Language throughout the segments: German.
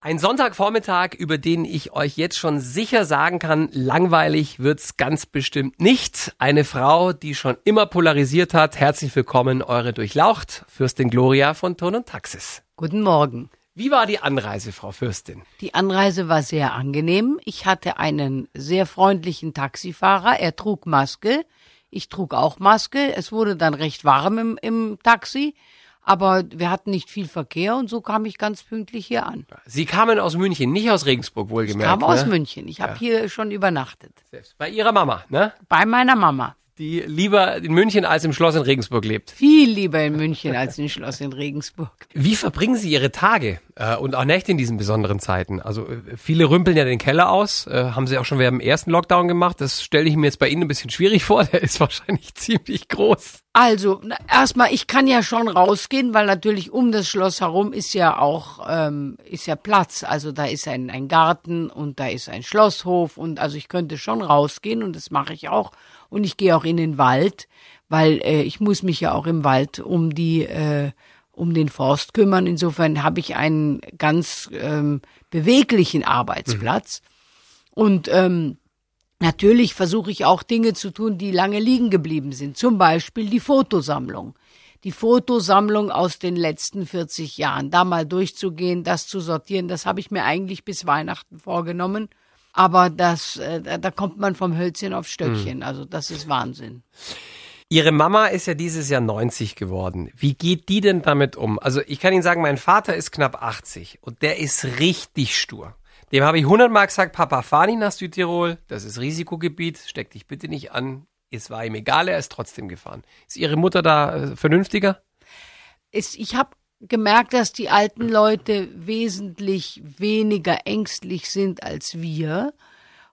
Ein Sonntagvormittag, über den ich euch jetzt schon sicher sagen kann, langweilig wird's ganz bestimmt nicht. Eine Frau, die schon immer polarisiert hat. Herzlich willkommen, eure Durchlaucht, Fürstin Gloria von Ton und Taxis. Guten Morgen. Wie war die Anreise, Frau Fürstin? Die Anreise war sehr angenehm. Ich hatte einen sehr freundlichen Taxifahrer. Er trug Maske. Ich trug auch Maske. Es wurde dann recht warm im, im Taxi. Aber wir hatten nicht viel Verkehr und so kam ich ganz pünktlich hier an. Sie kamen aus München, nicht aus Regensburg, wohlgemerkt. Ich kam aus ne? München. Ich habe hier schon übernachtet. Selbst bei Ihrer Mama, ne? Bei meiner Mama. Die lieber in München als im Schloss in Regensburg lebt. Viel lieber in München als im Schloss in Regensburg. Wie verbringen Sie Ihre Tage äh, und auch Nächte in diesen besonderen Zeiten? Also äh, viele rümpeln ja den Keller aus, äh, haben Sie auch schon während dem ersten Lockdown gemacht. Das stelle ich mir jetzt bei Ihnen ein bisschen schwierig vor. Der ist wahrscheinlich ziemlich groß. Also, erstmal, ich kann ja schon rausgehen, weil natürlich um das Schloss herum ist ja auch, ähm, ist ja Platz. Also da ist ein, ein Garten und da ist ein Schlosshof und also ich könnte schon rausgehen und das mache ich auch. Und ich gehe auch in den Wald, weil äh, ich muss mich ja auch im Wald um die, äh, um den Forst kümmern. Insofern habe ich einen ganz ähm, beweglichen Arbeitsplatz. Und ähm, Natürlich versuche ich auch Dinge zu tun, die lange liegen geblieben sind. Zum Beispiel die Fotosammlung. Die Fotosammlung aus den letzten 40 Jahren. Da mal durchzugehen, das zu sortieren, das habe ich mir eigentlich bis Weihnachten vorgenommen. Aber das, äh, da kommt man vom Hölzchen auf Stöckchen. Also das ist Wahnsinn. Ihre Mama ist ja dieses Jahr 90 geworden. Wie geht die denn damit um? Also ich kann Ihnen sagen, mein Vater ist knapp 80 und der ist richtig stur. Dem habe ich hundertmal gesagt, Papa, fahr nicht nach Südtirol, das ist Risikogebiet, steck dich bitte nicht an. Es war ihm egal, er ist trotzdem gefahren. Ist Ihre Mutter da äh, vernünftiger? Ich habe gemerkt, dass die alten Leute wesentlich weniger ängstlich sind als wir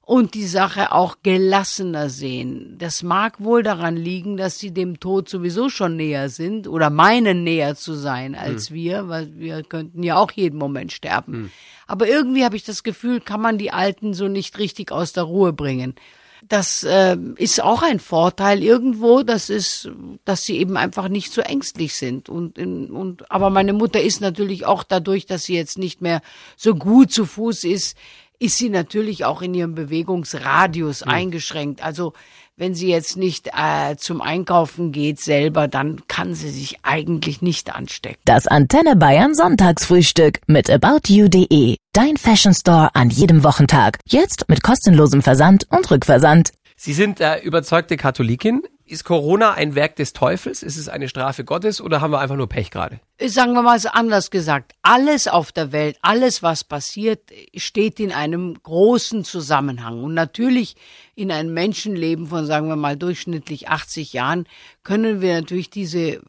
und die Sache auch gelassener sehen. Das mag wohl daran liegen, dass sie dem Tod sowieso schon näher sind oder meinen näher zu sein als wir, weil wir könnten ja auch jeden Moment sterben. Aber irgendwie habe ich das Gefühl, kann man die Alten so nicht richtig aus der Ruhe bringen. Das äh, ist auch ein Vorteil irgendwo, das ist, dass sie eben einfach nicht so ängstlich sind. Und, und aber meine Mutter ist natürlich auch dadurch, dass sie jetzt nicht mehr so gut zu Fuß ist, ist sie natürlich auch in ihrem Bewegungsradius eingeschränkt. Also wenn sie jetzt nicht äh, zum Einkaufen geht selber, dann kann sie sich eigentlich nicht anstecken. Das Antenne Bayern Sonntagsfrühstück mit aboutyou.de. Dein Fashion Store an jedem Wochentag. Jetzt mit kostenlosem Versand und Rückversand. Sie sind äh, überzeugte Katholikin. Ist Corona ein Werk des Teufels? Ist es eine Strafe Gottes oder haben wir einfach nur Pech gerade? Sagen wir mal so anders gesagt, alles auf der Welt, alles was passiert, steht in einem großen Zusammenhang. Und natürlich in einem Menschenleben von, sagen wir mal, durchschnittlich 80 Jahren können wir natürlich diese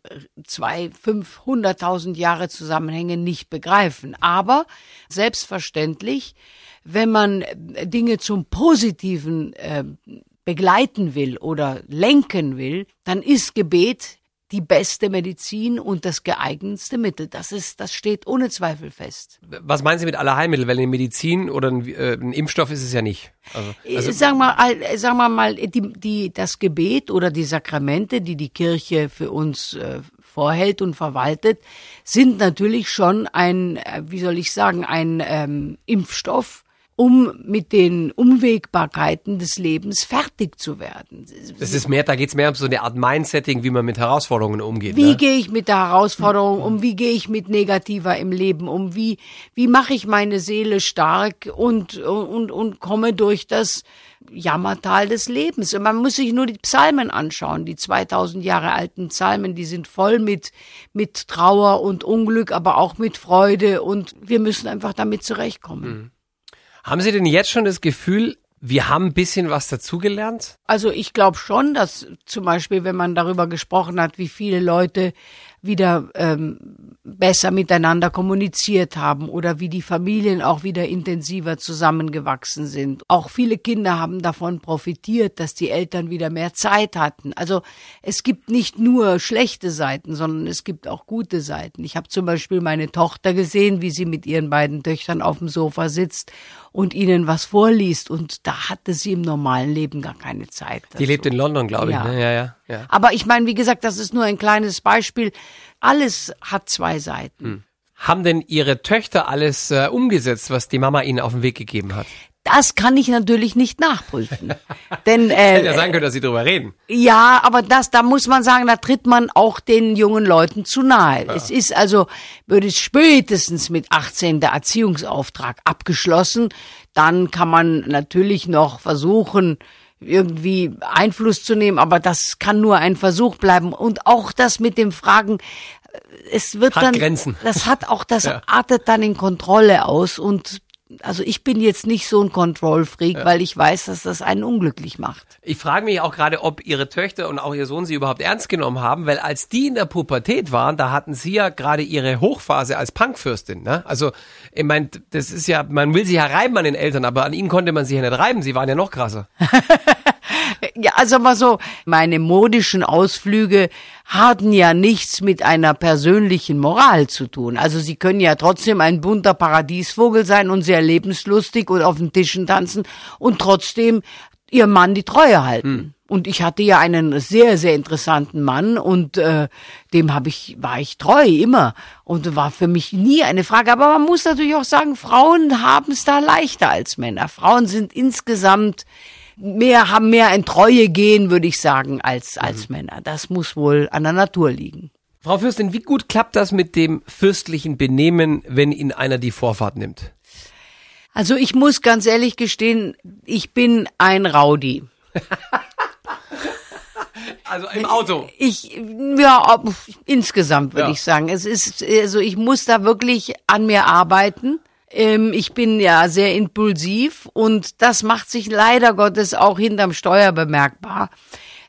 zwei, fünf, hunderttausend Jahre Zusammenhänge nicht begreifen. Aber selbstverständlich, wenn man Dinge zum Positiven äh, begleiten will oder lenken will, dann ist Gebet die beste Medizin und das geeignetste Mittel. Das ist, das steht ohne Zweifel fest. Was meinen Sie mit aller Heilmittel? Weil eine Medizin oder ein, äh, ein Impfstoff ist es ja nicht. Also, also sagen wir, mal, sagen wir mal, die, die, das Gebet oder die Sakramente, die die Kirche für uns äh, vorhält und verwaltet, sind natürlich schon ein, äh, wie soll ich sagen, ein ähm, Impfstoff, um mit den Unwägbarkeiten des Lebens fertig zu werden. das ist mehr, da geht's mehr um so eine Art Mindsetting, wie man mit Herausforderungen umgeht. Wie ne? gehe ich mit der Herausforderung um? Wie gehe ich mit Negativer im Leben um? Wie, wie mache ich meine Seele stark und, und, und komme durch das Jammertal des Lebens? Und man muss sich nur die Psalmen anschauen, die 2000 Jahre alten Psalmen, die sind voll mit, mit Trauer und Unglück, aber auch mit Freude und wir müssen einfach damit zurechtkommen. Haben Sie denn jetzt schon das Gefühl, wir haben ein bisschen was dazugelernt? Also ich glaube schon, dass zum Beispiel, wenn man darüber gesprochen hat, wie viele Leute wieder ähm, besser miteinander kommuniziert haben oder wie die Familien auch wieder intensiver zusammengewachsen sind. Auch viele Kinder haben davon profitiert, dass die Eltern wieder mehr Zeit hatten. Also es gibt nicht nur schlechte Seiten, sondern es gibt auch gute Seiten. Ich habe zum Beispiel meine Tochter gesehen, wie sie mit ihren beiden Töchtern auf dem Sofa sitzt und ihnen was vorliest. Und da hatte sie im normalen Leben gar keine Zeit. Die lebt in London, glaube ich. Ja. Ne? Ja, ja, ja. Aber ich meine, wie gesagt, das ist nur ein kleines Beispiel. Alles hat zwei Seiten. Haben denn Ihre Töchter alles äh, umgesetzt, was die Mama Ihnen auf den Weg gegeben hat? Das kann ich natürlich nicht nachprüfen. Denn Hätte ja äh, sein können, dass Sie drüber reden. ja, aber das, da muss man sagen, da tritt man auch den jungen Leuten zu nahe. Es ist also, würde spätestens mit 18 der Erziehungsauftrag abgeschlossen. Dann kann man natürlich noch versuchen, irgendwie Einfluss zu nehmen, aber das kann nur ein Versuch bleiben. Und auch das mit dem Fragen, äh, es wird Hat dann, Grenzen. das hat auch, das Ja. artet dann in Kontrolle aus und also ich bin jetzt nicht so ein Control-Freak, weil ich weiß, dass das einen unglücklich macht. Ich frage mich auch gerade, ob Ihre Töchter und auch Ihr Sohn Sie überhaupt ernst genommen haben, weil als die in der Pubertät waren, da hatten Sie ja gerade Ihre Hochphase als Punkfürstin. Ne? Also, ich meine, das ist ja, man will sich ja reiben an den Eltern, aber an Ihnen konnte man sich ja nicht reiben. Sie waren ja noch krasser. Ja, also mal so, meine modischen Ausflüge hatten ja nichts mit einer persönlichen Moral zu tun. Also sie können ja trotzdem ein bunter Paradiesvogel sein und sehr lebenslustig und auf den Tischen tanzen und trotzdem ihr Mann die Treue halten. Und ich hatte ja einen sehr, sehr interessanten Mann und äh, dem habe ich, war ich treu immer. Und war für mich nie eine Frage. Aber man muss natürlich auch sagen, Frauen haben es da leichter als Männer. Frauen sind insgesamt mehr, haben mehr ein Treue gehen, würde ich sagen, als, als Männer. Das muss wohl an der Natur liegen. Frau Fürstin, wie gut klappt das mit dem fürstlichen Benehmen, wenn Ihnen einer die Vorfahrt nimmt? Also ich muss ganz ehrlich gestehen, ich bin ein Rowdy. Also im Auto. Ich, ja, ob- insgesamt würde Ja. ich sagen. Es ist, also ich muss da wirklich an mir arbeiten. Ähm, ich bin ja sehr impulsiv und das macht sich leider Gottes auch hinterm Steuer bemerkbar.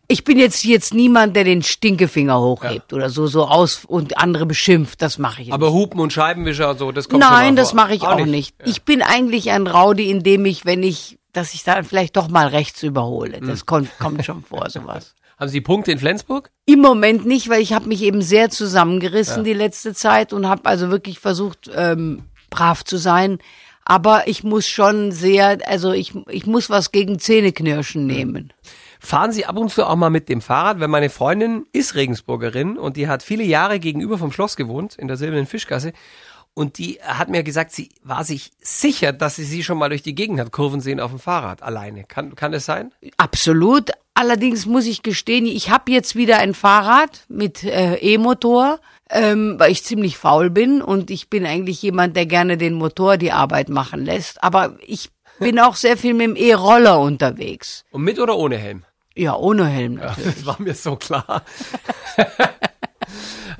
Ich bin jetzt jetzt niemand, der den Stinkefinger hochhebt oder so so aus und andere beschimpft. Das mache ich nicht. Aber Hupen und Scheibenwischer so, das kommt schon Nein, das mache ich auch, nicht. Ich bin eigentlich ein Rowdy, indem ich, wenn ich, dass ich dann vielleicht doch mal rechts überhole. Hm. Das kommt, kommt schon vor, sowas. Haben Sie Punkte in Flensburg? Im Moment nicht, weil ich habe mich eben sehr zusammengerissen die letzte Zeit und habe also wirklich versucht, ähm, brav zu sein. Aber ich muss schon sehr, also ich, ich muss was gegen Zähneknirschen nehmen. Fahren Sie ab und zu auch mal mit dem Fahrrad? Weil meine Freundin ist Regensburgerin und die hat viele Jahre gegenüber vom Schloss gewohnt, in der Silbernen Fischgasse. Und die hat mir gesagt, sie war sich sicher, dass sie sie schon mal durch die Gegend hat Kurven sehen auf dem Fahrrad alleine. Kann, kann das sein? Absolut. Allerdings muss ich gestehen, ich habe jetzt wieder ein Fahrrad mit äh, E-Motor, ähm, weil ich ziemlich faul bin und ich bin eigentlich jemand, der gerne den Motor die Arbeit machen lässt. Aber ich bin auch sehr viel mit dem E-Roller unterwegs. Und mit oder ohne Helm? Ja, ohne Helm natürlich. Das war mir so klar.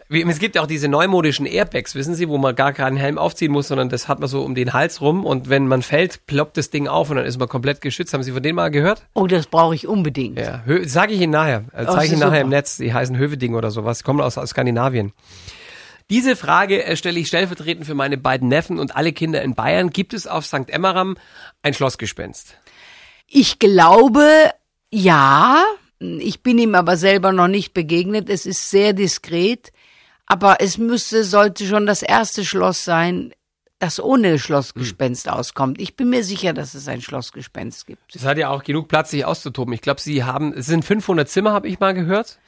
Es gibt ja auch diese neumodischen Airbags, wissen Sie, wo man gar keinen Helm aufziehen muss, sondern das hat man so um den Hals rum und wenn man fällt, ploppt das Ding auf und dann ist man komplett geschützt. Haben Sie von denen mal gehört? Oh, das brauche ich unbedingt. Ja, sage ich Ihnen nachher. Äh, Oh, Zeige ich Ihnen nachher super. im Netz. Die heißen Höveding oder sowas. Kommen aus, aus Skandinavien. Diese Frage äh, stelle ich stellvertretend für meine beiden Neffen und alle Kinder in Bayern. Gibt es auf St. Emmeram ein Schlossgespenst? Ich glaube, ja. Ich bin ihm aber selber noch nicht begegnet. Es ist sehr diskret. Aber es müsste, sollte schon das erste Schloss sein, das ohne Schlossgespenst auskommt. Ich bin mir sicher, dass es ein Schlossgespenst gibt. Es hat ja auch genug Platz, sich auszutoben. Ich glaube, Sie haben, es sind 500 Zimmer, habe ich mal gehört,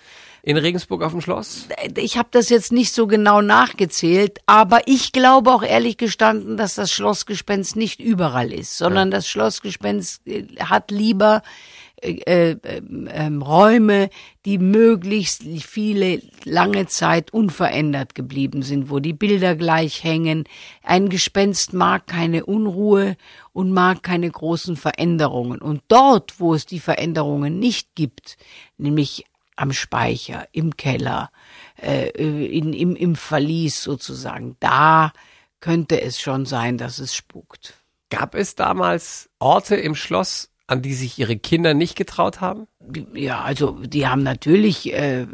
in Regensburg auf dem Schloss. Ich habe das jetzt nicht so genau nachgezählt, aber ich glaube auch ehrlich gestanden, dass das Schlossgespenst nicht überall ist, sondern das Schlossgespenst äh, hat lieber äh, äh, ähm, Räume, die möglichst viele lange Zeit unverändert geblieben sind, wo die Bilder gleich hängen. Ein Gespenst mag keine Unruhe und mag keine großen Veränderungen. Und dort, wo es die Veränderungen nicht gibt, nämlich am Speicher, im Keller, äh, in, im, im Verlies sozusagen, da könnte es schon sein, dass es spukt. Gab es damals Orte im Schloss, an die sich Ihre Kinder nicht getraut haben? Ja, also die haben natürlich, äh,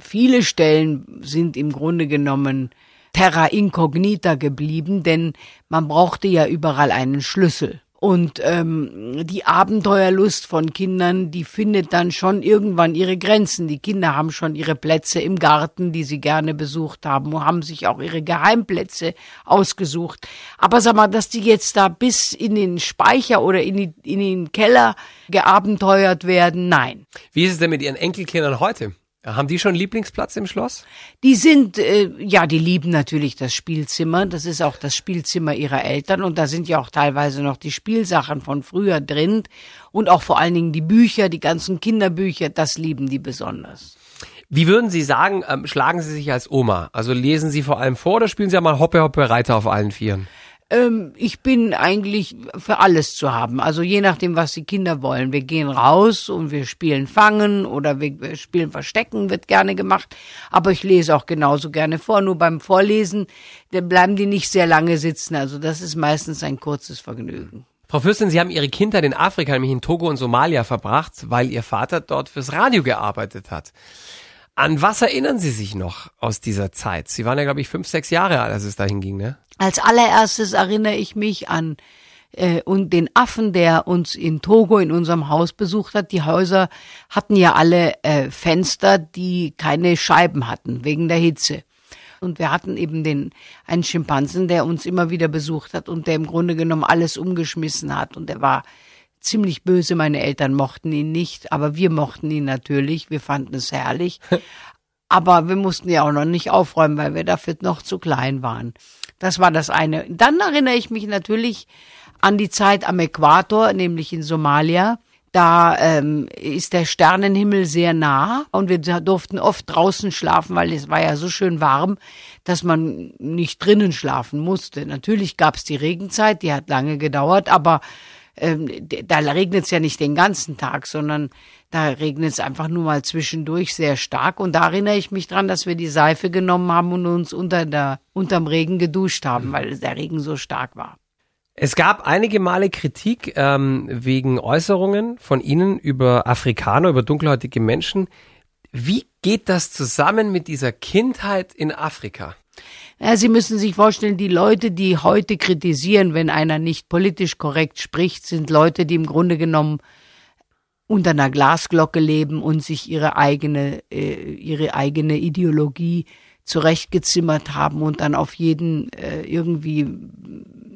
viele Stellen sind im Grunde genommen terra incognita geblieben, denn man brauchte ja überall einen Schlüssel. Und ähm, die Abenteuerlust von Kindern, die findet dann schon irgendwann ihre Grenzen. Die Kinder haben schon ihre Plätze im Garten, die sie gerne besucht haben, und haben sich auch ihre Geheimplätze ausgesucht. Aber sag mal, dass die jetzt da bis in den Speicher oder in, die, in den Keller geabenteuert werden, nein. Wie ist es denn mit Ihren Enkelkindern heute? Haben die schon einen Lieblingsplatz im Schloss? Die sind, äh, ja, die lieben natürlich das Spielzimmer. Das ist auch das Spielzimmer ihrer Eltern und da sind ja auch teilweise noch die Spielsachen von früher drin und auch vor allen Dingen die Bücher, die ganzen Kinderbücher, das lieben die besonders. Wie würden Sie sagen, ähm, schlagen Sie sich als Oma? Also lesen Sie vor allem vor oder spielen Sie einmal Hoppe Hoppe Reiter auf allen Vieren? Ähm, ich bin eigentlich für alles zu haben. Also je nachdem, was die Kinder wollen. Wir gehen raus und wir spielen Fangen oder wir spielen Verstecken, wird gerne gemacht. Aber ich lese auch genauso gerne vor. Nur beim Vorlesen, da bleiben die nicht sehr lange sitzen. Also das ist meistens ein kurzes Vergnügen. Frau Fürstin, Sie haben Ihre Kindheit in Afrika, nämlich in Togo und Somalia verbracht, weil Ihr Vater dort fürs Radio gearbeitet hat. An was erinnern Sie sich noch aus dieser Zeit? Sie waren ja, glaube ich, fünf, sechs Jahre alt, als es dahin ging, ne? Als allererstes erinnere ich mich an äh, und den Affen, der uns in Togo in unserem Haus besucht hat. Die Häuser hatten ja alle äh, Fenster, die keine Scheiben hatten wegen der Hitze. Und wir hatten eben den einen Schimpansen, der uns immer wieder besucht hat und der im Grunde genommen alles umgeschmissen hat. Und der war ziemlich böse. Meine Eltern mochten ihn nicht, aber wir mochten ihn natürlich. Wir fanden es herrlich. aber wir mussten ja auch noch nicht aufräumen, weil wir dafür noch zu klein waren. Das war das eine. Dann erinnere ich mich natürlich an die Zeit am Äquator, nämlich in Somalia. Da ähm, ist der Sternenhimmel sehr nah und wir durften oft draußen schlafen, weil es war ja so schön warm, dass man nicht drinnen schlafen musste. Natürlich gab es die Regenzeit, die hat lange gedauert, aber ähm, da regnet es ja nicht den ganzen Tag, sondern da regnet es einfach nur mal zwischendurch sehr stark. Und da erinnere ich mich dran, dass wir die Seife genommen haben und uns unter der, unterm Regen geduscht haben, weil der Regen so stark war. Es gab einige Male Kritik ähm, wegen Äußerungen von Ihnen über Afrikaner, über dunkelhäutige Menschen. Wie geht das zusammen mit dieser Kindheit in Afrika? Ja, Sie müssen sich vorstellen, die Leute, die heute kritisieren, wenn einer nicht politisch korrekt spricht, sind Leute, die im Grunde genommen unter einer Glasglocke leben und sich ihre eigene, äh, ihre eigene Ideologie zurechtgezimmert haben und dann auf jeden äh, irgendwie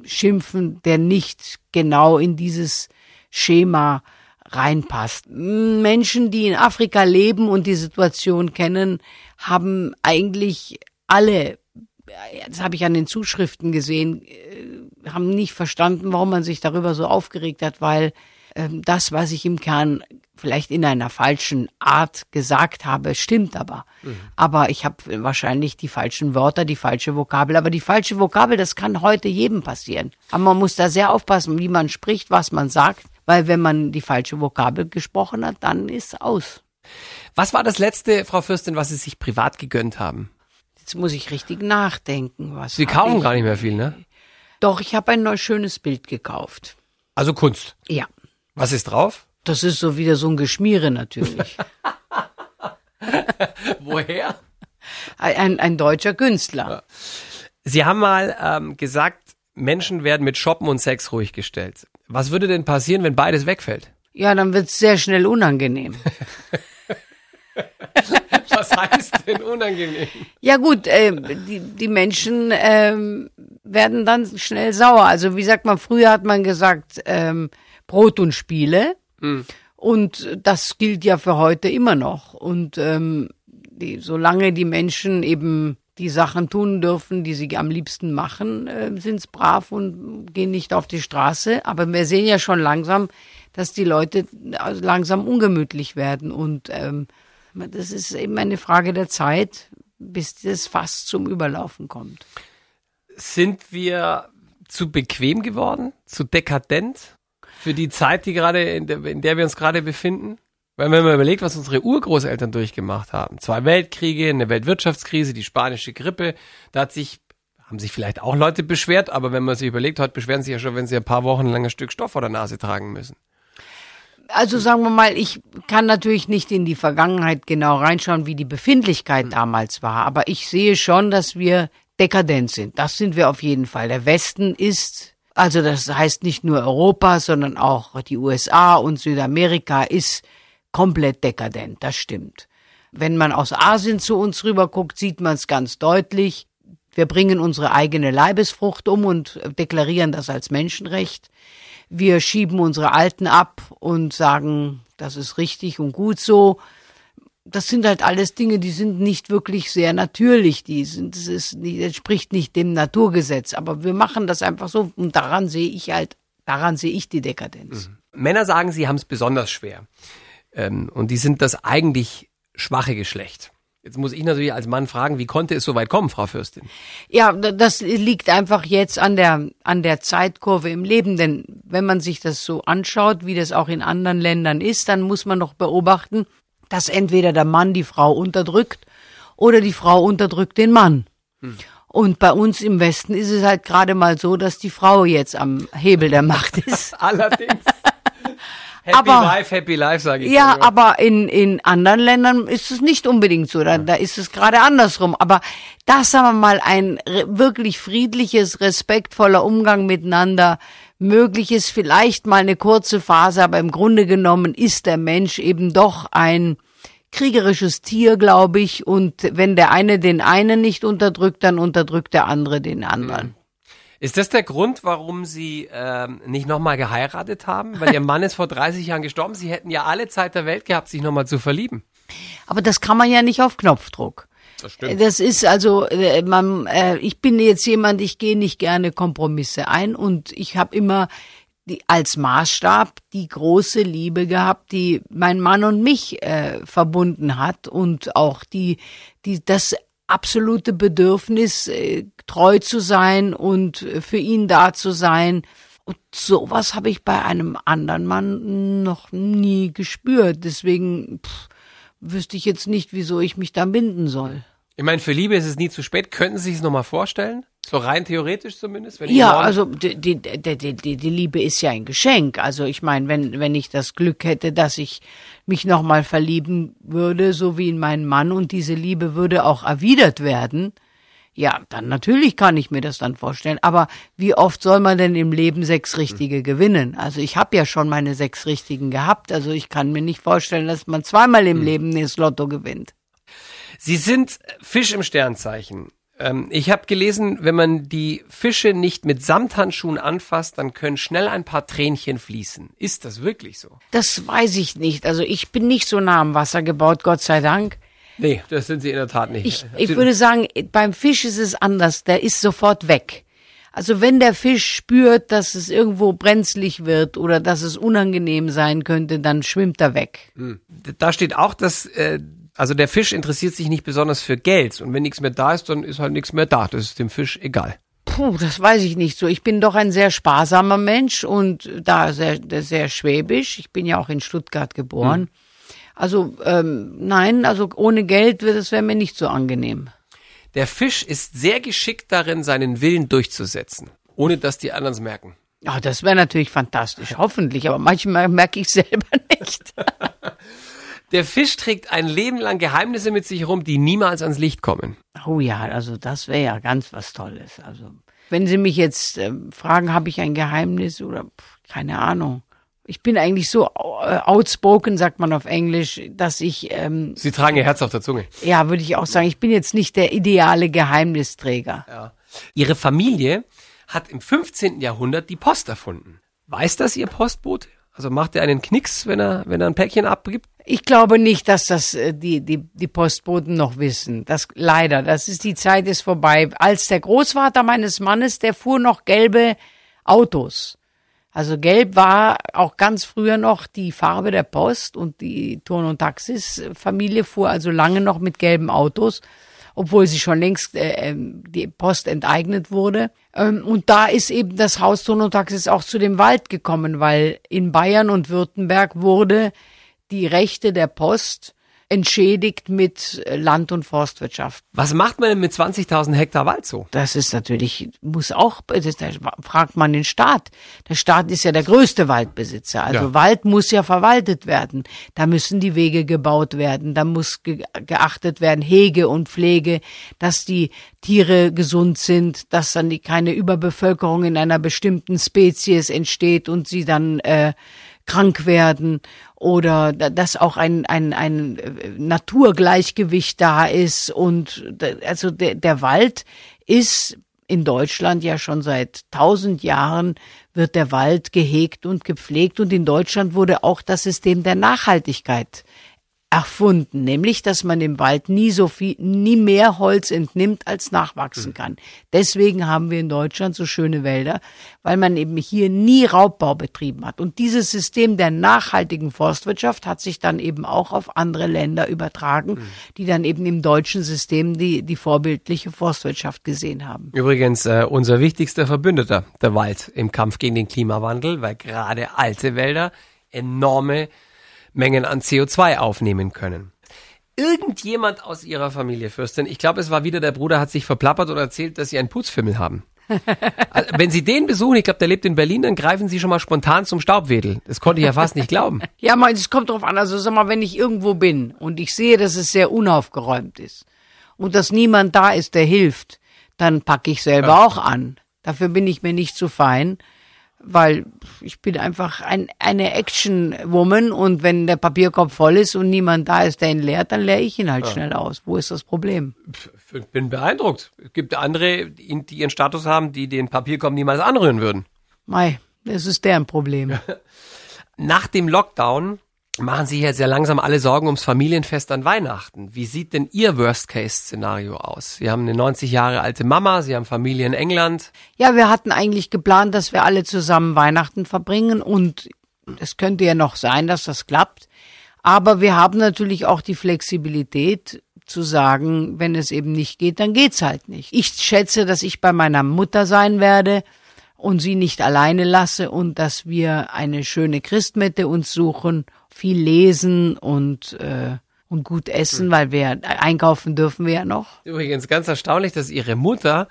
schimpfen, der nicht genau in dieses Schema reinpasst. Menschen, die in Afrika leben und die Situation kennen, haben eigentlich alle das habe ich an den Zuschriften gesehen, äh, haben nicht verstanden, warum man sich darüber so aufgeregt hat, weil ähm, das, was ich im Kern vielleicht in einer falschen Art gesagt habe, stimmt aber. Mhm. Aber ich habe wahrscheinlich die falschen Wörter, die falsche Vokabel. Aber die falsche Vokabel, das kann heute jedem passieren. Aber man muss da sehr aufpassen, wie man spricht, was man sagt, weil wenn man die falsche Vokabel gesprochen hat, dann ist aus. Was war das letzte, Frau Fürstin, was Sie sich privat gegönnt haben? Jetzt muss ich richtig nachdenken. Was Sie kaufen gar nicht mehr viel, ne? Doch, ich habe ein neues schönes Bild gekauft. Also Kunst? Ja. Was ist drauf? Das ist so wieder so ein Geschmiere natürlich. Woher? Ein, ein deutscher Künstler. Sie haben mal ähm, gesagt, Menschen werden mit Shoppen und Sex ruhig gestellt. Was würde denn passieren, wenn beides wegfällt? Ja, dann wird es sehr schnell unangenehm. Was heißt denn unangenehm? Ja gut, äh, die, die Menschen ähm, werden dann schnell sauer. Also wie sagt man, früher hat man gesagt, ähm, Brot und Spiele. Mhm. Und das gilt ja für heute immer noch. Und ähm, die, solange die Menschen eben die Sachen tun dürfen, die sie am liebsten machen, äh, sind's brav und gehen nicht auf die Straße. Aber wir sehen ja schon langsam, dass die Leute also langsam ungemütlich werden und ähm, das ist eben eine Frage der Zeit, bis das fast zum Überlaufen kommt. Sind wir zu bequem geworden, zu dekadent für die Zeit, die gerade in der, in der wir uns gerade befinden? Weil wenn man überlegt, was unsere Urgroßeltern durchgemacht haben, zwei Weltkriege, eine Weltwirtschaftskrise, die spanische Grippe, da hat sich haben sich vielleicht auch Leute beschwert, aber wenn man sich überlegt, heute beschweren sie ja schon, wenn sie ein paar Wochen lang ein Stück Stoff vor der Nase tragen müssen also sagen wir mal, ich kann natürlich nicht in die Vergangenheit genau reinschauen, wie die Befindlichkeit mhm. damals war, aber ich sehe schon, dass wir dekadent sind. Das sind wir auf jeden Fall. Der Westen ist, also das heißt nicht nur Europa, sondern auch die USA und Südamerika ist komplett dekadent. Das stimmt. Wenn man aus Asien zu uns rüber guckt, sieht man es ganz deutlich. Wir bringen unsere eigene Leibesfrucht um und deklarieren das als Menschenrecht. Wir schieben unsere Alten ab und sagen, das ist richtig und gut so. das sind halt alles Dinge, die sind nicht wirklich sehr natürlich. Die sind, das ist, die entspricht nicht dem Naturgesetz. Aber wir machen das einfach so und daran sehe ich halt, daran sehe ich die Dekadenz. Mhm. Männer sagen, sie haben es besonders schwer. Ähm, und die sind das eigentlich schwache Geschlecht. Jetzt muss ich natürlich als Mann fragen, wie konnte es so weit kommen, Frau Fürstin? Ja, das liegt einfach jetzt an der, an der Zeitkurve im Leben, denn wenn man sich das so anschaut, wie das auch in anderen Ländern ist, dann muss man doch beobachten, dass entweder der Mann die Frau unterdrückt oder die Frau unterdrückt den Mann. Hm. Und bei uns im Westen ist es halt gerade mal so, dass die Frau jetzt am Hebel der Macht ist. Allerdings. Happy aber, Life, Happy Life, sage ich. Ja, aber in, in anderen Ländern ist es nicht unbedingt so. Da, da ist es gerade andersrum. Aber das, sagen wir mal, ein wirklich friedliches, respektvoller Umgang miteinander, möglich ist vielleicht mal eine kurze Phase, aber im Grunde genommen ist der Mensch eben doch ein kriegerisches Tier, glaube ich. Und wenn der eine den einen nicht unterdrückt, dann unterdrückt der andere den anderen. Ist das der Grund, warum Sie ähm, nicht nochmal geheiratet haben? Weil Ihr Mann ist vor 30 Jahren gestorben. Sie hätten ja alle Zeit der Welt gehabt, sich nochmal zu verlieben. Aber das kann man ja nicht auf Knopfdruck. Das stimmt. Das ist also, äh, man, äh, ich bin jetzt jemand, ich gehe nicht gerne Kompromisse ein und ich habe immer die, als Maßstab die große Liebe gehabt, die mein Mann und mich äh, verbunden hat und auch die, die das absolute Bedürfnis, äh, treu zu sein und für ihn da zu sein. Und sowas habe ich bei einem anderen Mann noch nie gespürt. Deswegen pff, wüsste ich jetzt nicht, wieso ich mich da binden soll. Ich meine, für Liebe ist es nie zu spät. Könnten Sie sich es nochmal vorstellen? So rein theoretisch zumindest? ja, also die, die, die, die, die Liebe ist ja ein Geschenk. Also ich meine, wenn, wenn ich das Glück hätte, dass ich mich nochmal verlieben würde, so wie in meinen Mann, und diese Liebe würde auch erwidert werden, ja, dann natürlich kann ich mir das dann vorstellen. Aber wie oft soll man denn im Leben sechs Richtige gewinnen? Also ich habe ja schon meine sechs Richtigen gehabt. Also ich kann mir nicht vorstellen, dass man zweimal im hm. Leben das Lotto gewinnt. Sie sind Fisch im Sternzeichen. Ähm, ich habe gelesen, wenn man die Fische nicht mit Samthandschuhen anfasst, dann können schnell ein paar Tränchen fließen. Ist das wirklich so? Das weiß ich nicht. Also ich bin nicht so nah am Wasser gebaut, Gott sei Dank. Nee, das sind Sie in der Tat nicht. Ich, ich würde sagen, beim Fisch ist es anders. Der ist sofort weg. Also wenn der Fisch spürt, dass es irgendwo brenzlig wird oder dass es unangenehm sein könnte, dann schwimmt er weg. Hm. Da steht auch, dass äh, also der Fisch interessiert sich nicht besonders für Geld und wenn nichts mehr da ist, dann ist halt nichts mehr da. Das ist dem Fisch egal. Puh, das weiß ich nicht so. Ich bin doch ein sehr sparsamer Mensch und da sehr, sehr schwäbisch. Ich bin ja auch in Stuttgart geboren. Hm. Also ähm, nein, also ohne Geld wird es wäre mir nicht so angenehm. Der Fisch ist sehr geschickt darin, seinen Willen durchzusetzen, ohne dass die anderen es merken. Ja, das wäre natürlich fantastisch, hoffentlich, aber manchmal merke ich selber nicht. Der Fisch trägt ein Leben lang Geheimnisse mit sich herum, die niemals ans Licht kommen. Oh ja, also das wäre ja ganz was Tolles. Also wenn Sie mich jetzt äh, fragen, habe ich ein Geheimnis oder pff, keine Ahnung. Ich bin eigentlich so äh, outspoken, sagt man auf Englisch, dass ich. Ähm, Sie tragen Ihr Herz auf der Zunge. Ja, würde ich auch sagen. Ich bin jetzt nicht der ideale Geheimnisträger. Ja. Ihre Familie hat im 15. Jahrhundert die Post erfunden. Weiß das Ihr Postbote? Also macht er einen Knicks, wenn er, wenn er ein Päckchen abgibt? Ich glaube nicht, dass das äh, die, die, die Postboten noch wissen. Das leider, das ist die Zeit ist vorbei. Als der Großvater meines Mannes, der fuhr noch gelbe Autos. Also gelb war auch ganz früher noch die Farbe der Post und die Turn- und Taxis-Familie fuhr also lange noch mit gelben Autos obwohl sie schon längst äh, ähm, die Post enteignet wurde. Ähm, und da ist eben das Haus Tonotaxis auch zu dem Wald gekommen, weil in Bayern und Württemberg wurde die Rechte der Post entschädigt mit Land- und Forstwirtschaft. Was macht man denn mit 20.000 Hektar Wald so? Das ist natürlich, muss auch, das, da fragt man den Staat. Der Staat ist ja der größte Waldbesitzer. Also ja. Wald muss ja verwaltet werden. Da müssen die Wege gebaut werden. Da muss ge geachtet werden, Hege und Pflege, dass die Tiere gesund sind, dass dann die, keine Überbevölkerung in einer bestimmten Spezies entsteht und sie dann äh, krank werden oder dass auch ein, ein, ein Naturgleichgewicht da ist. Und also der, der Wald ist in Deutschland ja schon seit tausend Jahren wird der Wald gehegt und gepflegt und in Deutschland wurde auch das System der Nachhaltigkeit erfunden, nämlich dass man im Wald nie so viel, nie mehr Holz entnimmt, als nachwachsen kann. Deswegen haben wir in Deutschland so schöne Wälder, weil man eben hier nie Raubbau betrieben hat. Und dieses System der nachhaltigen Forstwirtschaft hat sich dann eben auch auf andere Länder übertragen, die dann eben im deutschen System die, die vorbildliche Forstwirtschaft gesehen haben. Übrigens äh, unser wichtigster Verbündeter, der Wald, im Kampf gegen den Klimawandel, weil gerade alte Wälder enorme Mengen an CO2 aufnehmen können. Irgendjemand aus ihrer Familie, Fürstin, ich glaube, es war wieder der Bruder, hat sich verplappert und erzählt, dass sie einen Putzfimmel haben. Also, wenn Sie den besuchen, ich glaube, der lebt in Berlin, dann greifen Sie schon mal spontan zum Staubwedel. Das konnte ich ja fast nicht glauben. Ja, mal, es kommt drauf an. Also sag mal, wenn ich irgendwo bin und ich sehe, dass es sehr unaufgeräumt ist und dass niemand da ist, der hilft, dann packe ich selber auch an. Dafür bin ich mir nicht zu fein, weil ich bin einfach ein, eine Action-Woman und wenn der Papierkorb voll ist und niemand da ist, der ihn leert, dann leere ich ihn halt schnell aus. Wo ist das Problem? Ich bin beeindruckt. Es gibt andere, die die ihren Status haben, die den Papierkorb niemals anrühren würden. Mei, das ist deren Problem. Nach dem Lockdown machen sich jetzt ja langsam alle Sorgen ums Familienfest an Weihnachten. Wie sieht denn Ihr Worst-Case-Szenario aus? Sie haben eine 90 Jahre alte Mama, Sie haben Familie in England. Ja, wir hatten eigentlich geplant, dass wir alle zusammen Weihnachten verbringen und es könnte ja noch sein, dass das klappt. Aber wir haben natürlich auch die Flexibilität zu sagen, wenn es eben nicht geht, dann geht's halt nicht. Ich schätze, dass ich bei meiner Mutter sein werde und sie nicht alleine lasse und dass wir eine schöne Christmette uns suchen, viel lesen und äh, und gut essen, weil wir einkaufen dürfen wir ja noch. Übrigens ganz erstaunlich, dass Ihre Mutter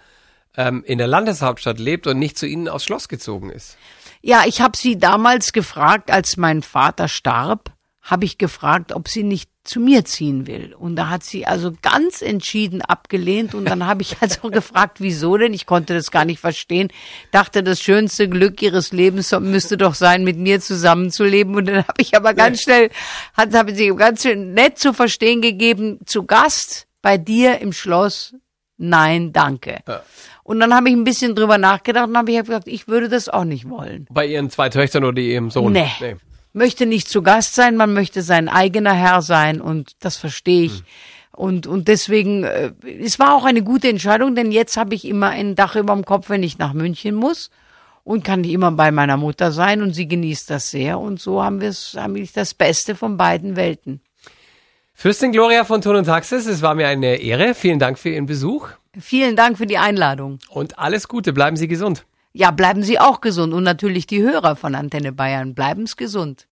ähm, in der Landeshauptstadt lebt und nicht zu Ihnen aufs Schloss gezogen ist. Ja, ich habe sie damals gefragt, als mein Vater starb, habe ich gefragt, ob sie nicht zu mir ziehen will. Und da hat sie also ganz entschieden abgelehnt. Und dann habe ich also gefragt, wieso denn? Ich konnte das gar nicht verstehen. Dachte, das schönste Glück ihres Lebens müsste doch sein, mit mir zusammenzuleben. Und dann habe ich aber ganz schnell, hat, habe sie ganz schön nett zu verstehen gegeben, zu Gast bei dir im Schloss. Nein, danke. Ja. Und dann habe ich ein bisschen drüber nachgedacht und habe ich gesagt, ich würde das auch nicht wollen. Bei Ihren zwei Töchtern oder Ihrem Sohn? Nee. Möchte nicht zu Gast sein, man möchte sein eigener Herr sein und das verstehe ich. Und, und deswegen, äh, es war auch eine gute Entscheidung, denn jetzt habe ich immer ein Dach über dem Kopf, wenn ich nach München muss und kann immer bei meiner Mutter sein und sie genießt das sehr und so haben wir es, haben wir das Beste von beiden Welten. Fürstin Gloria von Ton und Taxis, es war mir eine Ehre. Vielen Dank für Ihren Besuch Vielen Dank für die Einladung. und alles Gute. Bleiben Sie gesund. Ja, bleiben Sie auch gesund und natürlich die Hörer von Antenne Bayern, bleiben's gesund.